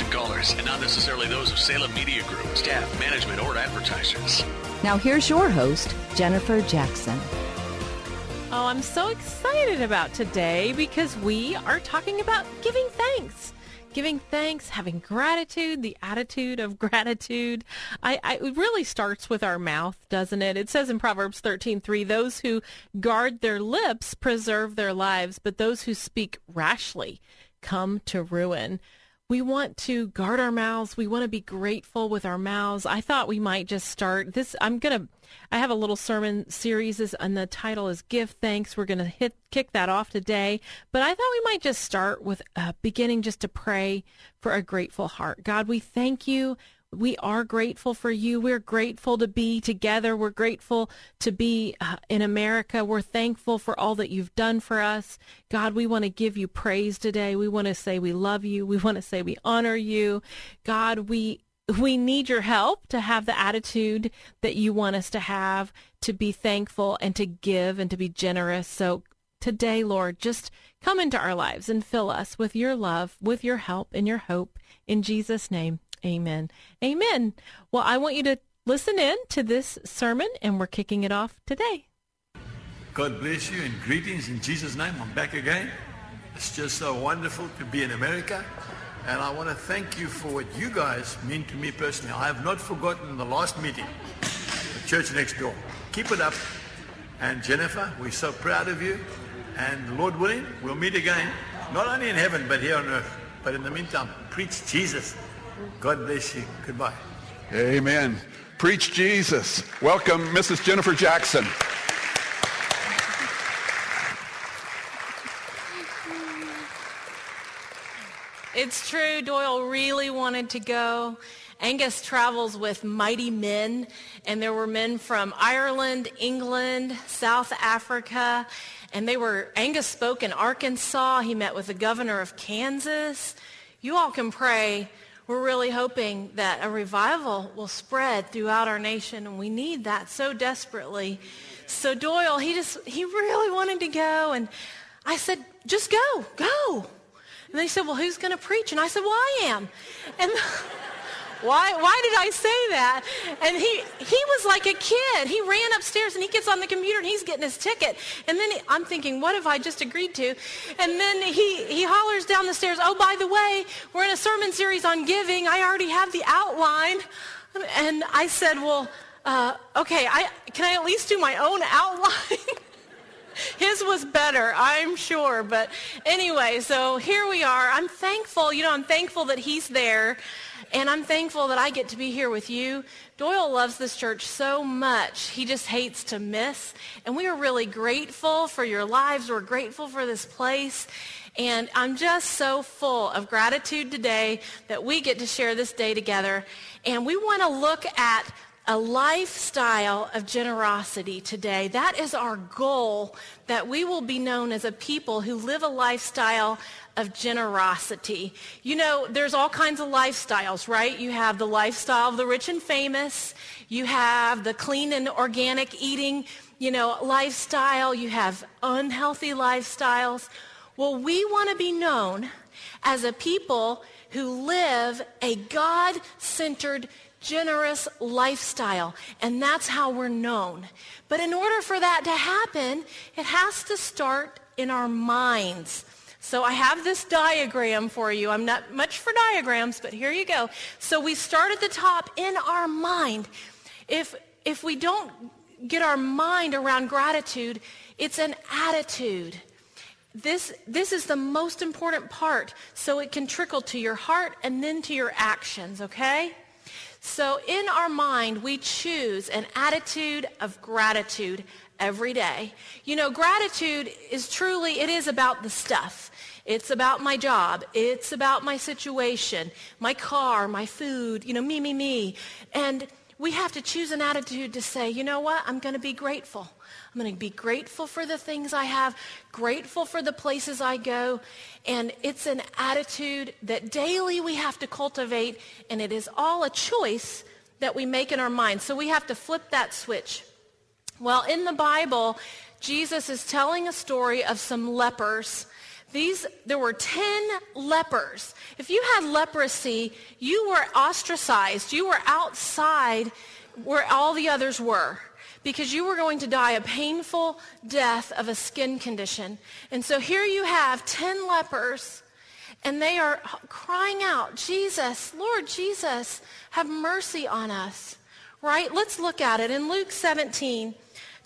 guests, and callers, and not necessarily those of Salem Media Group, staff, management, or advertisers. Now, here's your host, Jennifer Jackson. Oh, I'm so excited about today because we are talking about giving thanks. Giving thanks, having gratitude, the attitude of gratitude. I, I it really starts with our mouth, doesn't it? It says in Proverbs 13:3, "Those who guard their lips preserve their lives, but those who speak rashly come to ruin." We want to guard our mouths. We want to be grateful with our mouths. I thought we might just start this. I'm going to, I have a little sermon series and the title is Give Thanks. We're going to hit, kick that off today. But I thought we might just start with uh, beginning just to pray for a grateful heart. God, we thank you we are grateful for you. We're grateful to be together. We're grateful to be uh, in America. We're thankful for all that you've done for us. God, we want to give you praise today. We want to say we love you. We want to say we honor you. God, we we need your help to have the attitude that you want us to have, to be thankful and to give and to be generous. So today, Lord, just come into our lives and fill us with your love, with your help and your hope. In Jesus' name, Amen. Amen. Well, I want you to listen in to this sermon, and we're kicking it off today. God bless you and greetings in Jesus' name. I'm back again. It's just so wonderful to be in America. And I want to thank you for what you guys mean to me personally. I have not forgotten the last meeting, the church next door. Keep it up. And Jennifer, we're so proud of you. And Lord willing, we'll meet again, not only in heaven, but here on earth. But in the meantime, preach Jesus. God bless you. Goodbye. Amen. Preach Jesus. Welcome, Mrs. Jennifer Jackson. It's true, Doyle really wanted to go. Angus travels with mighty men, and there were men from Ireland, England, South Africa, and they were, Angus spoke in Arkansas. He met with the governor of Kansas. You all can pray we're really hoping that a revival will spread throughout our nation, and we need that so desperately. So Doyle, he just, he really wanted to go, and I said, just go, go. And they said, well, who's going to preach? And I said, well, I am. And why, why did I say that? And he, he was like a kid. He ran upstairs and he gets on the computer and he's getting his ticket. And then he, I'm thinking, what have I just agreed to? And then he, he hollers down the stairs, oh, by the way, we're in a sermon series on giving. I already have the outline. And I said, well, uh, okay, I, can I at least do my own outline? His was better, I'm sure. But anyway, so here we are. I'm thankful, you know, I'm thankful that he's there. And I'm thankful that I get to be here with you. Doyle loves this church so much. He just hates to miss. And we are really grateful for your lives. We're grateful for this place. And I'm just so full of gratitude today that we get to share this day together. And we want to look at a lifestyle of generosity today. That is our goal, that we will be known as a people who live a lifestyle of generosity. You know, there's all kinds of lifestyles, right? You have the lifestyle of the rich and famous. You have the clean and organic eating, you know, lifestyle. You have unhealthy lifestyles. Well, we want to be known as a people who live a God-centered generous lifestyle. And that's how we're known. But in order for that to happen, it has to start in our minds. So I have this diagram for you. I'm not much for diagrams, but here you go. So we start at the top in our mind. If if we don't get our mind around gratitude, it's an attitude. This, this is the most important part so it can trickle to your heart and then to your actions, okay? So in our mind, we choose an attitude of gratitude every day. You know, gratitude is truly, it is about the stuff. It's about my job. It's about my situation, my car, my food, you know, me, me, me. And we have to choose an attitude to say, you know what? I'm going to be grateful. I'm going to be grateful for the things I have, grateful for the places I go. And it's an attitude that daily we have to cultivate, and it is all a choice that we make in our mind. So we have to flip that switch. Well, in the Bible, Jesus is telling a story of some lepers these, there were 10 lepers. If you had leprosy, you were ostracized. You were outside where all the others were because you were going to die a painful death of a skin condition. And so here you have 10 lepers and they are crying out, Jesus, Lord Jesus, have mercy on us. Right? Let's look at it. In Luke 17,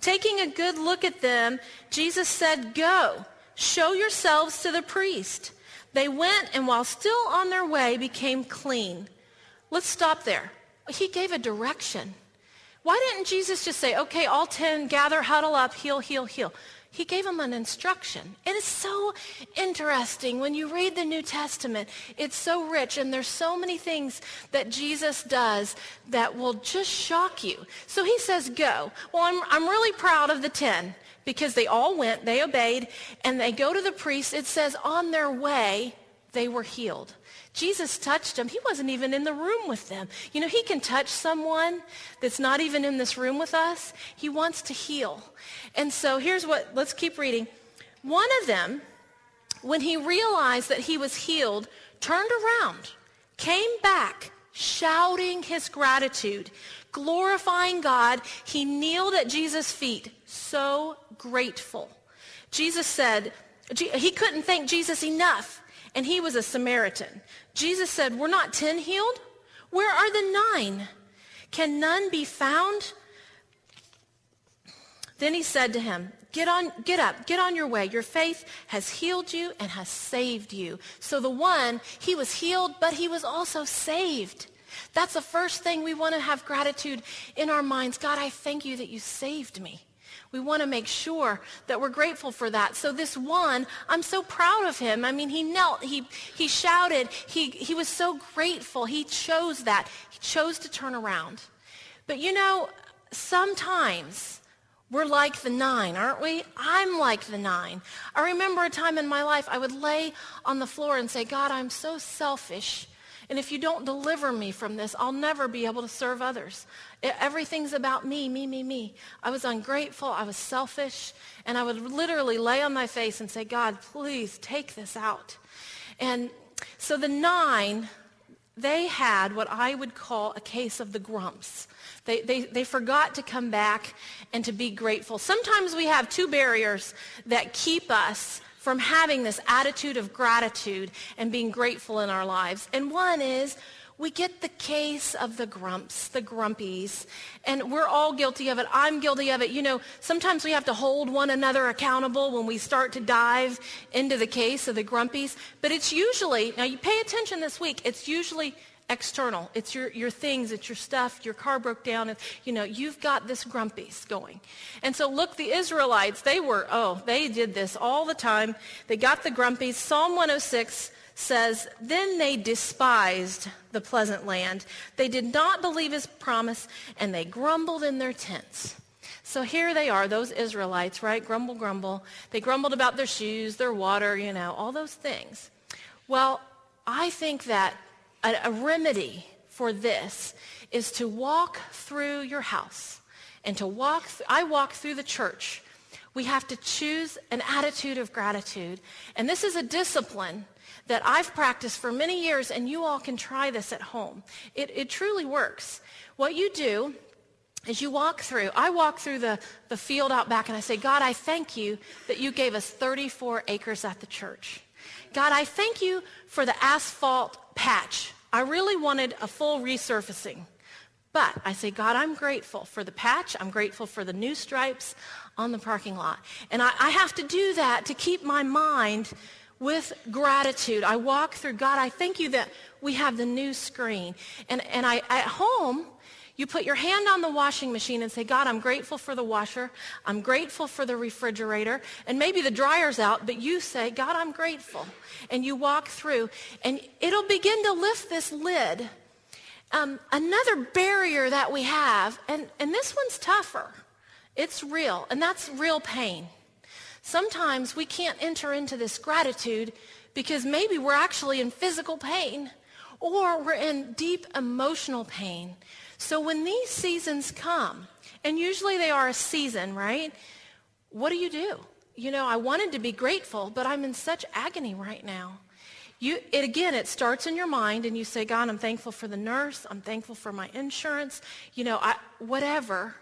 taking a good look at them, Jesus said, go. Show yourselves to the priest. They went and while still on their way became clean. Let's stop there. He gave a direction. Why didn't Jesus just say, okay, all 10 gather, huddle up, heal, heal, heal? He gave them an instruction. It is so interesting when you read the New Testament. It's so rich and there's so many things that Jesus does that will just shock you. So he says, go. Well, I'm, I'm really proud of the 10 because they all went, they obeyed, and they go to the priest. It says on their way, they were healed. Jesus touched them. He wasn't even in the room with them. You know, he can touch someone that's not even in this room with us. He wants to heal. And so here's what, let's keep reading. One of them, when he realized that he was healed, turned around, came back, shouting his gratitude, glorifying God. He kneeled at Jesus' feet, so grateful. Jesus said, he couldn't thank Jesus enough, and he was a Samaritan. Jesus said, we're not ten healed? Where are the nine? Can none be found? Then he said to him, Get on, get up, get on your way. Your faith has healed you and has saved you. So the one, he was healed, but he was also saved. That's the first thing we want to have gratitude in our minds. God, I thank you that you saved me. We want to make sure that we're grateful for that. So this one, I'm so proud of him. I mean, he knelt, he, he shouted, he, he was so grateful. He chose that. He chose to turn around. But you know, sometimes we're like the nine, aren't we? I'm like the nine. I remember a time in my life I would lay on the floor and say, God, I'm so selfish. And if you don't deliver me from this, I'll never be able to serve others. Everything's about me, me, me, me. I was ungrateful. I was selfish. And I would literally lay on my face and say, God, please take this out. And so the nine, they had what I would call a case of the grumps. They, they, they forgot to come back and to be grateful. Sometimes we have two barriers that keep us from having this attitude of gratitude and being grateful in our lives. And one is we get the case of the grumps, the grumpies, and we're all guilty of it. I'm guilty of it. You know, sometimes we have to hold one another accountable when we start to dive into the case of the grumpies. But it's usually, now you pay attention this week, it's usually external. It's your, your things, it's your stuff, your car broke down, and, you know, you've got this grumpies going. And so look, the Israelites, they were, oh, they did this all the time. They got the grumpies. Psalm 106 says, Then they despised the pleasant land. They did not believe his promise, and they grumbled in their tents. So here they are, those Israelites, right? Grumble, grumble. They grumbled about their shoes, their water, you know, all those things. Well, I think that a, a remedy for this is to walk through your house and to walk, th- I walk through the church. We have to choose an attitude of gratitude. And this is a discipline that I've practiced for many years, and you all can try this at home. It, it truly works. What you do is you walk through, I walk through the, the field out back and I say, God, I thank you that you gave us 34 acres at the church. God, I thank you for the asphalt patch. I really wanted a full resurfacing. But I say, God, I'm grateful for the patch. I'm grateful for the new stripes on the parking lot. And I, I have to do that to keep my mind with gratitude. I walk through, God, I thank you that we have the new screen. And, and I, at home, you put your hand on the washing machine and say, God, I'm grateful for the washer. I'm grateful for the refrigerator. And maybe the dryer's out, but you say, God, I'm grateful. And you walk through, and it'll begin to lift this lid. Um, another barrier that we have, and, and this one's tougher, it's real, and that's real pain. Sometimes we can't enter into this gratitude because maybe we're actually in physical pain or we're in deep emotional pain. So when these seasons come, and usually they are a season, right? What do you do? You know, I wanted to be grateful, but I'm in such agony right now. You, it again, it starts in your mind, and you say, God, I'm thankful for the nurse. I'm thankful for my insurance. You know, I, whatever.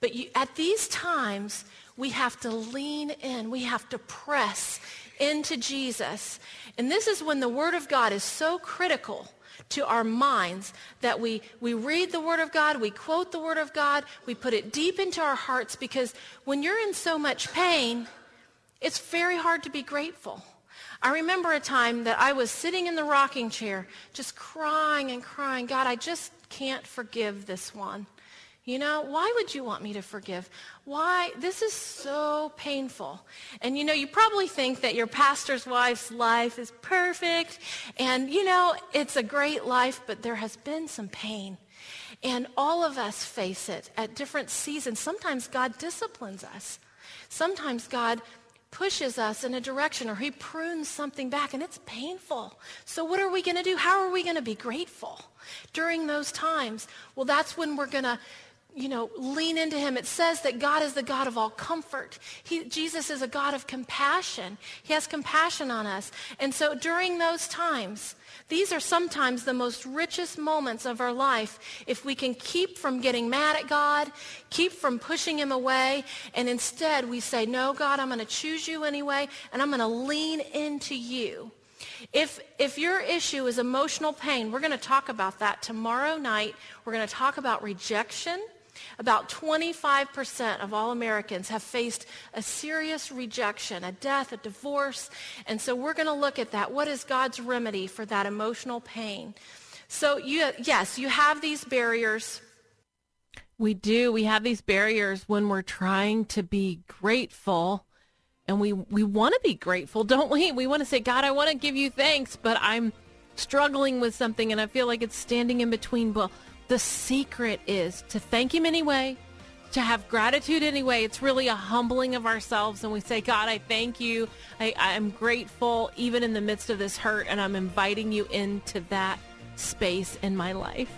But you, at these times, we have to lean in. We have to press into Jesus. And this is when the Word of God is so critical to our minds that we, we read the Word of God, we quote the Word of God, we put it deep into our hearts because when you're in so much pain, it's very hard to be grateful. I remember a time that I was sitting in the rocking chair just crying and crying, God, I just can't forgive this one. You know, why would you want me to forgive? Why? This is so painful. And you know, you probably think that your pastor's wife's life is perfect and you know, it's a great life, but there has been some pain. And all of us face it at different seasons. Sometimes God disciplines us. Sometimes God pushes us in a direction or he prunes something back and it's painful. So what are we going to do? How are we going to be grateful during those times? Well, that's when we're going to you know, lean into him. It says that God is the God of all comfort. He, Jesus is a God of compassion. He has compassion on us. And so during those times, these are sometimes the most richest moments of our life if we can keep from getting mad at God, keep from pushing him away, and instead we say, no, God, I'm going to choose you anyway, and I'm going to lean into you. If, if your issue is emotional pain, we're going to talk about that tomorrow night. We're going to talk about rejection. About 25% of all Americans have faced a serious rejection, a death, a divorce. And so we're going to look at that. What is God's remedy for that emotional pain? So you, yes, you have these barriers. We do. We have these barriers when we're trying to be grateful. And we, we want to be grateful, don't we? We want to say, God, I want to give you thanks, but I'm struggling with something and I feel like it's standing in between. Well, the secret is to thank Him anyway, to have gratitude anyway. It's really a humbling of ourselves, and we say, God, I thank you. I, I'm grateful even in the midst of this hurt, and I'm inviting you into that space in my life.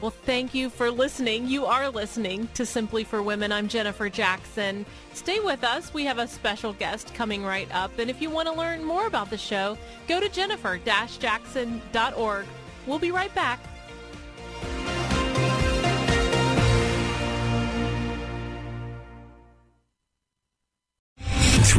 Well, thank you for listening. You are listening to Simply for Women. I'm Jennifer Jackson. Stay with us. We have a special guest coming right up. And if you want to learn more about the show, go to jennifer-jackson.org. We'll be right back.